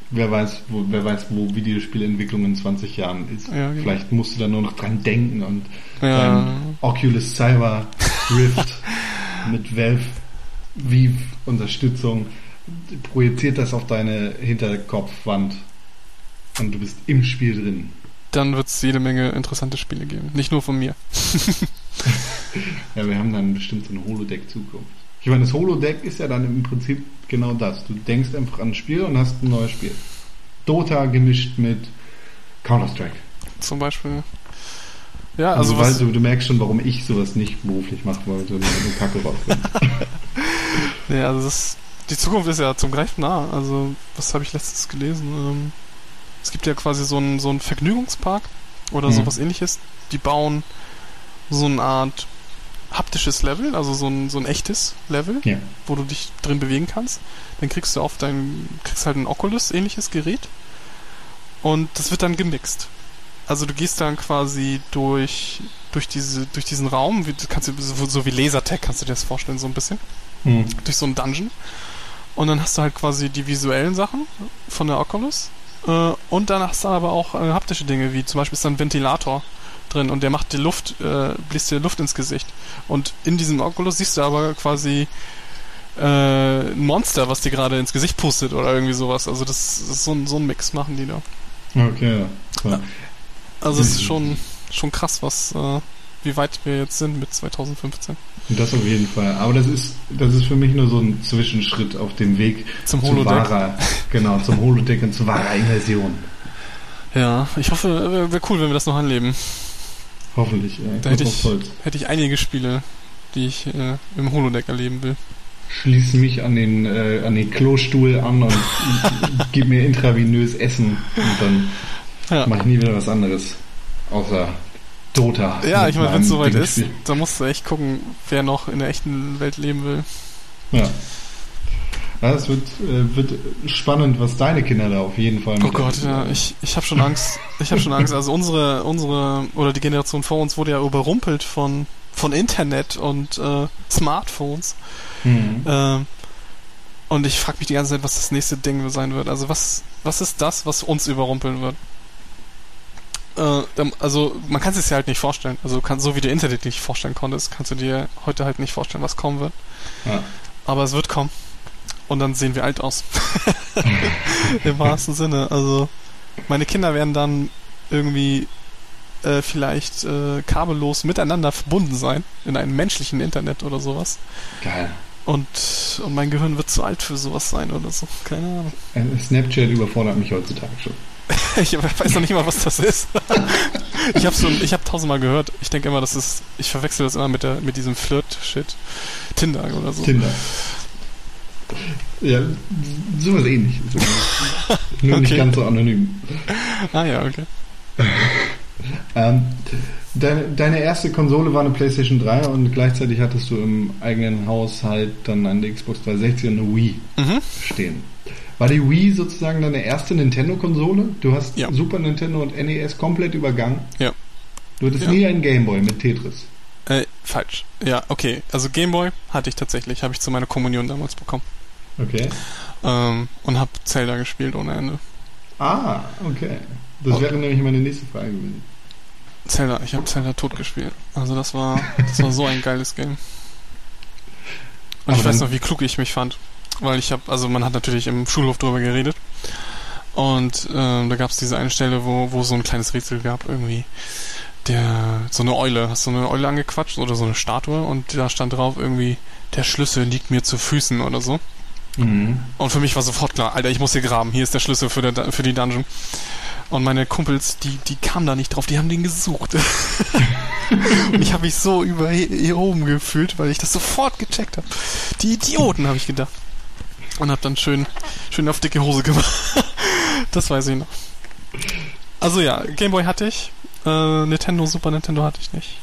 Wer weiß, wo, wer weiß, wo Videospielentwicklung in 20 Jahren ist. Ja, genau. Vielleicht musst du da nur noch dran denken und Ja, dein Oculus Cyber Rift <laughs> mit Valve Vive Unterstützung projiziert das auf deine Hinterkopfwand und du bist im Spiel drin. dann wird es jede Menge interessante Spiele geben. Nicht nur von mir. <laughs> Ja, wir haben dann bestimmt so eine Holodeck-Zukunft. Ich meine, das Holodeck ist ja dann im Prinzip genau das. Du denkst einfach an ein Spiel und hast ein neues Spiel. Dota gemischt mit Counter-Strike. Zum Beispiel. Ja, Also, also, weil was, du, du merkst schon, warum ich sowas nicht beruflich mache, weil du eine Kacke rausfindest. <laughs> nee, also das, die Zukunft ist ja zum Greifen nah. Also, was habe ich letztens gelesen? Ähm, es gibt ja quasi so einen so einen Vergnügungspark oder Mhm. sowas ähnliches. Die bauen so eine Art haptisches Level, also so ein, so ein echtes Level, Ja. wo du dich drin bewegen kannst. Dann kriegst du auf dein, kriegst halt ein Oculus-ähnliches Gerät und das wird dann gemixt. Also du gehst dann quasi durch, durch diese, durch diesen Raum, wie, du kannst du, so, so wie Lasertag kannst du dir das vorstellen, so ein bisschen Hm. durch so einen Dungeon. Und dann hast du halt quasi die visuellen Sachen von der Oculus. Äh, und dann hast du aber auch äh, haptische Dinge, wie zum Beispiel ist da ein Ventilator drin und der macht die Luft, äh, bläst dir Luft ins Gesicht. Und in diesem Oculus siehst du aber quasi äh, ein Monster, was dir gerade ins Gesicht pustet oder irgendwie sowas. Also das ist so ein, so ein Mix machen die da. Okay, ja. Also es ist schon, schon krass, was, äh, wie weit wir jetzt sind mit 2015. Das auf jeden Fall. Aber das ist, das ist für mich nur so ein Zwischenschritt auf dem Weg Zum zu Holodeck. wahrer, genau, zum Holodeck und zu wahrer Immersion. Ja, ich hoffe, wäre wär cool, wenn wir das noch anleben. Hoffentlich, ja. Da hätte ich, hätte ich einige Spiele, die ich äh, im Holodeck erleben will. Schließ mich an den, äh, an den Klostuhl an und <laughs> gib mir intravenös Essen und dann Ja, mache ich nie wieder was anderes. Außer Dota. ja ich meine, wenn es soweit ist, Dingspiel. dann musst du echt gucken, wer noch in der echten Welt leben will. Ja. Das wird, äh, wird spannend, was deine Kinder da auf jeden Fall Oh Gott, ja, ich, ich habe schon Angst. Ich habe schon Angst. Also unsere, unsere, oder die Generation vor uns wurde ja überrumpelt von, von Internet und äh, Smartphones. Mhm. Ähm, und ich frage mich die ganze Zeit, was das nächste Ding sein wird. Also was, was ist das, was uns überrumpeln wird? Äh, also man kann es sich ja halt nicht vorstellen. Also kann, so wie du Internet nicht vorstellen konntest, kannst du dir heute halt nicht vorstellen, was kommen wird. Ja. Aber es wird kommen. Und dann sehen wir alt aus. <laughs> Im wahrsten Sinne. Also meine Kinder werden dann irgendwie äh, vielleicht äh, kabellos miteinander verbunden sein in einem menschlichen Internet oder sowas. Geil. Und, und mein Gehirn wird zu alt für sowas sein oder so. Keine Ahnung. Äh, Snapchat überfordert mich heutzutage schon. <laughs> ich weiß noch nicht mal, was das ist. ich habe schon, ich habe tausendmal gehört. Ich denke immer, das ist, ich verwechsel das immer mit der, mit diesem Flirt-Shit. Tinder oder so. Tinder. Ja, sowas ähnliches. <laughs> Nur nicht Okay. ganz so anonym. Ah ja, okay. <laughs> Ähm, deine, deine erste Konsole war eine PlayStation 3 und gleichzeitig hattest du im eigenen Haushalt dann eine Xbox 360 und eine Wii Mhm. stehen. War die Wii sozusagen deine erste Nintendo-Konsole? Du hast Ja. Super Nintendo und NES komplett übergangen? Ja. Du hattest Ja. nie einen Gameboy mit Tetris? Äh, falsch. Ja, okay. Also Gameboy hatte ich tatsächlich, habe ich zu meiner Kommunion damals bekommen. Okay. Ähm, und habe Zelda gespielt ohne Ende. Ah, okay. Das Oh. wäre nämlich meine nächste Frage gewesen. Zelda, ich habe Zelda tot gespielt. Also das war, das war so ein geiles Game. Und Aber ich weiß noch, wie klug ich mich fand. Weil ich habe, also man hat natürlich im Schulhof drüber geredet. Und ähm, da gab es diese eine Stelle, wo, wo so ein kleines Rätsel gab, irgendwie. Der, so eine Eule, hast so eine Eule angequatscht oder so eine Statue und da stand drauf irgendwie, der Schlüssel liegt mir zu Füßen oder so. Mhm. Und für mich war sofort klar, Alter, ich muss hier graben. Hier ist der Schlüssel für, der, für die Dungeon. Und meine Kumpels, die, die kamen da nicht drauf, die haben den gesucht. <laughs> und ich habe mich so über hier oben gefühlt, weil ich das sofort gecheckt habe. Die Idioten, habe ich gedacht. Und habe dann schön, schön auf dicke Hose gemacht. <laughs> das weiß ich noch. Also ja, Gameboy hatte ich. Äh, Nintendo, Super Nintendo hatte ich nicht.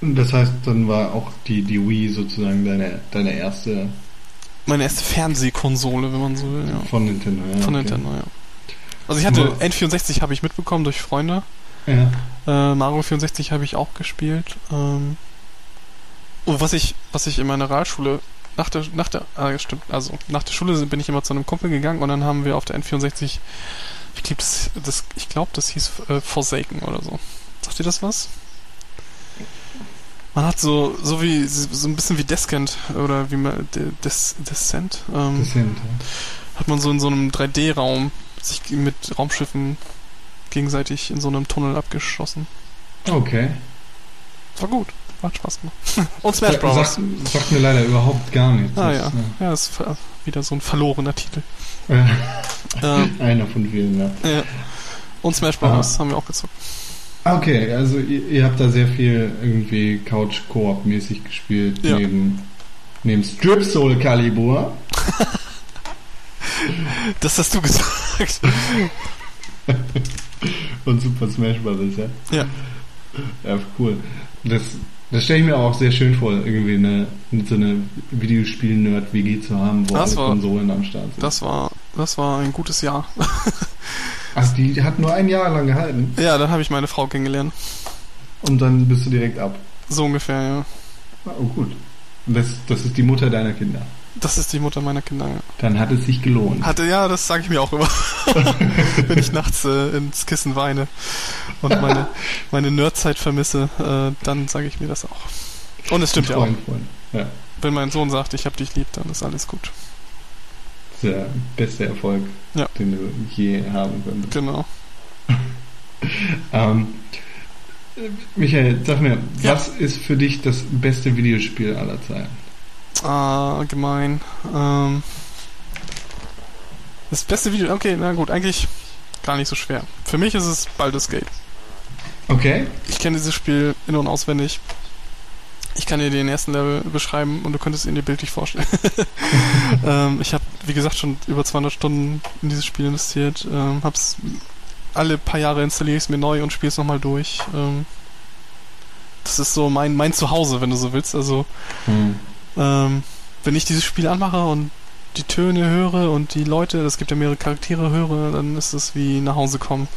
Das heißt, dann war auch die, die Wii sozusagen deine, deine erste Meine erste Fernsehkonsole, wenn man so will, ja. von Nintendo. Ja, Von okay. Nintendo, ja. Also ich hatte Wo- N64 habe ich mitbekommen durch Freunde. Ja. Äh, Mario 64 habe ich auch gespielt. Ähm, oh, was ich, was ich in meiner Realschule nach der, nach der, ah, stimmt, also nach der Schule bin ich immer zu einem Kumpel gegangen und dann haben wir auf der N64, ich glaube, das, das, ich glaube, das hieß äh, Forsaken oder so. Sagt ihr das was? Man hat so, so wie, so ein bisschen wie Descent oder wie man, De- Des, Descent, ähm, Das sind, hat man so in so einem 3D-Raum sich mit Raumschiffen gegenseitig in so einem Tunnel abgeschossen. ja. Okay. War gut. Hat Spaß gemacht. <laughs> Und Smash Bros. Sagt, sagt mir leider überhaupt gar nichts. Ah ja. Ja, das ist ver- wieder so ein verlorener Titel. <laughs> äh, Ähm, Einer von vielen, ja. ja. Und Smash Bros. haben wir auch gezockt. Okay, also ihr, ihr habt da sehr viel irgendwie Couch-Koop-mäßig gespielt, Ja. neben, neben Strip Soul Calibur. <laughs> Das hast du gesagt. und Super Smash Bros. ja. Ja. Ja, cool. Das, das stelle ich mir auch sehr schön vor, irgendwie eine, so eine Videospiel-Nerd-WG zu haben, wo Das alle war- Konsolen am Start sind. Das war, das war ein gutes Jahr. <laughs> Ach, die hat nur ein Jahr lang gehalten Ja, dann habe ich meine Frau kennengelernt. und dann bist du direkt ab. So ungefähr, ja. Ah, Oh, gut. Das, das ist die Mutter deiner Kinder. Das ist die Mutter meiner Kinder. Ja. Dann hat es sich gelohnt. Hatte, ja, das sage ich mir auch immer. <laughs> Wenn ich nachts äh, ins Kissen weine und meine, meine Nerdzeit vermisse, äh, dann sage ich mir das auch. Und es stimmt ja auch. Freund. Ja, Wenn mein Sohn sagt, ich hab dich lieb, dann ist alles gut. das ist der beste Erfolg, Ja. den du je haben könntest. Genau. <laughs> Ähm, Michael, sag mir, Ja. was ist für dich das beste Videospiel aller Zeiten? Ah, gemein. Ähm, das beste Video, okay, na gut, eigentlich gar nicht so schwer. Für mich ist es Baldur's Gate. Okay. Ich kenne dieses Spiel in- und auswendig. Ich kann dir den ersten Level beschreiben und du könntest ihn dir bildlich vorstellen. <laughs> ähm, ich habe, wie gesagt, schon über 200 Stunden in dieses Spiel investiert. Ähm, hab's alle paar Jahre installiere ich es mir neu und spiele es nochmal durch. Ähm, das ist so mein, mein Zuhause, wenn du so willst. Also Hm. Ähm, wenn ich dieses Spiel anmache und die Töne höre und die Leute, es gibt ja mehrere Charaktere höre, dann ist es wie nach Hause kommen,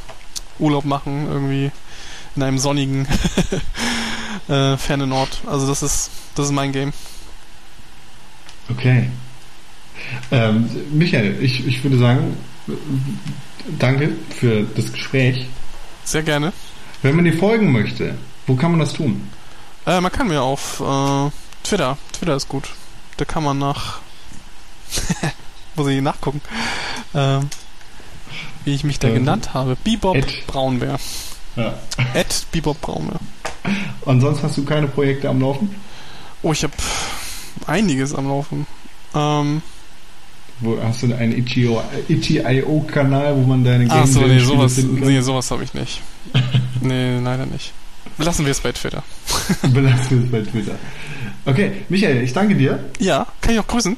Urlaub machen, irgendwie in einem sonnigen <laughs> äh, fernen Ort. Also das ist das ist mein Game. Okay. Ähm, Michael, ich, ich würde sagen, danke für das Gespräch. Sehr gerne. Wenn man dir folgen möchte, wo kann man das tun? Äh, man kann mir auf äh, Twitter. Twitter ist gut. Da kann man nach. <laughs> Muss ich nachgucken. Ähm, wie ich mich da ähm, genannt habe. Bebop Ed. Braunbär. Ja. Ed Bebop Braunbär. Ansonsten hast du keine Projekte am Laufen? Oh, ich habe einiges am Laufen. Ähm, wo hast du einen Itch.io-Kanal, wo man deine Games so, nee, sowas, nee, sowas habe ich nicht. <laughs> nee, leider nicht. Belassen wir es bei Twitter. Belassen wir es bei Twitter. Okay, Michael, ich danke dir. Ja, kann ich auch grüßen?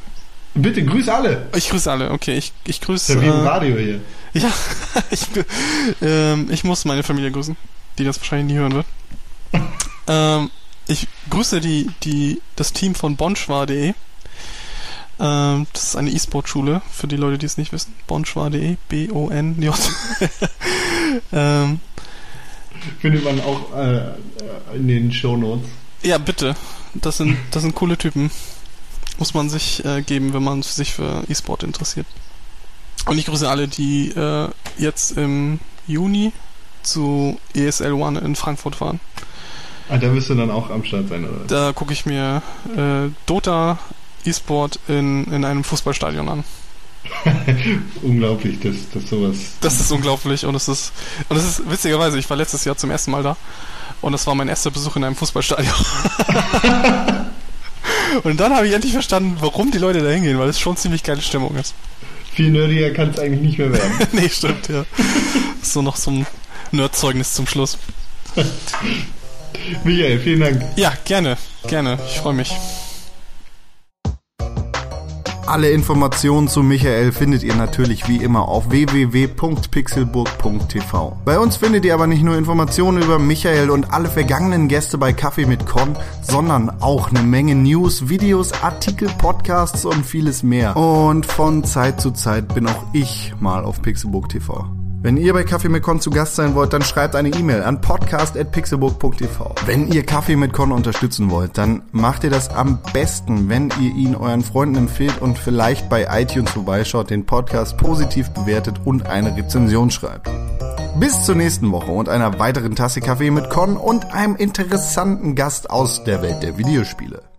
Bitte, grüß alle. Ich grüße alle, okay. Ich, ich grüße. Wie äh, Radio hier. Ja, <laughs> ich, ähm, ich muss meine Familie grüßen, die das wahrscheinlich nie hören wird. ähm, ich grüße die, die, das Team von bonschwar.de. Ähm, das ist eine E-Sport-Schule, für die Leute, die es nicht wissen. Bonschwar.de, B-O-N-J. <laughs> ähm, Findet man auch äh, in den Show Notes. Ja, bitte. Das sind, das sind coole Typen. Muss man sich äh, geben, wenn man sich für E-Sport interessiert. Und ich grüße alle, die äh, jetzt im Juni zu ESL One in Frankfurt fahren. Ah, da wirst du dann auch am Start sein, oder? Da gucke ich mir äh, Dota E-Sport in, in einem Fußballstadion an. <laughs> unglaublich, dass, dass sowas. Das ist unglaublich und es ist und es ist witzigerweise, ich war letztes Jahr zum ersten Mal da und das war mein erster Besuch in einem Fußballstadion. <laughs> und dann habe ich endlich verstanden, warum die Leute da hingehen, weil es schon ziemlich geile Stimmung ist. Viel nerdiger kann es eigentlich nicht mehr werden. <laughs> nee, stimmt, ja. So noch so ein Nerdzeugnis zum Schluss. Michael, vielen Dank. Ja, gerne, gerne. Ich freue mich. Alle Informationen zu Michael findet ihr natürlich wie immer auf www.pixelburg.tv. Bei uns findet ihr aber nicht nur Informationen über Michael und alle vergangenen Gäste bei Kaffee mit Con, sondern auch eine Menge News, Videos, Artikel, Podcasts und vieles mehr. Und von Zeit zu Zeit bin auch ich mal auf Pixelburg TV. Wenn ihr bei Kaffee mit Con zu Gast sein wollt, dann schreibt eine E-Mail an podcast.pixelburg.tv. Wenn ihr Kaffee mit Con unterstützen wollt, dann macht ihr das am besten, wenn ihr ihn euren Freunden empfehlt und vielleicht bei iTunes vorbeischaut, den Podcast positiv bewertet und eine Rezension schreibt. Bis zur nächsten Woche und einer weiteren Tasse Kaffee mit Con und einem interessanten Gast aus der Welt der Videospiele.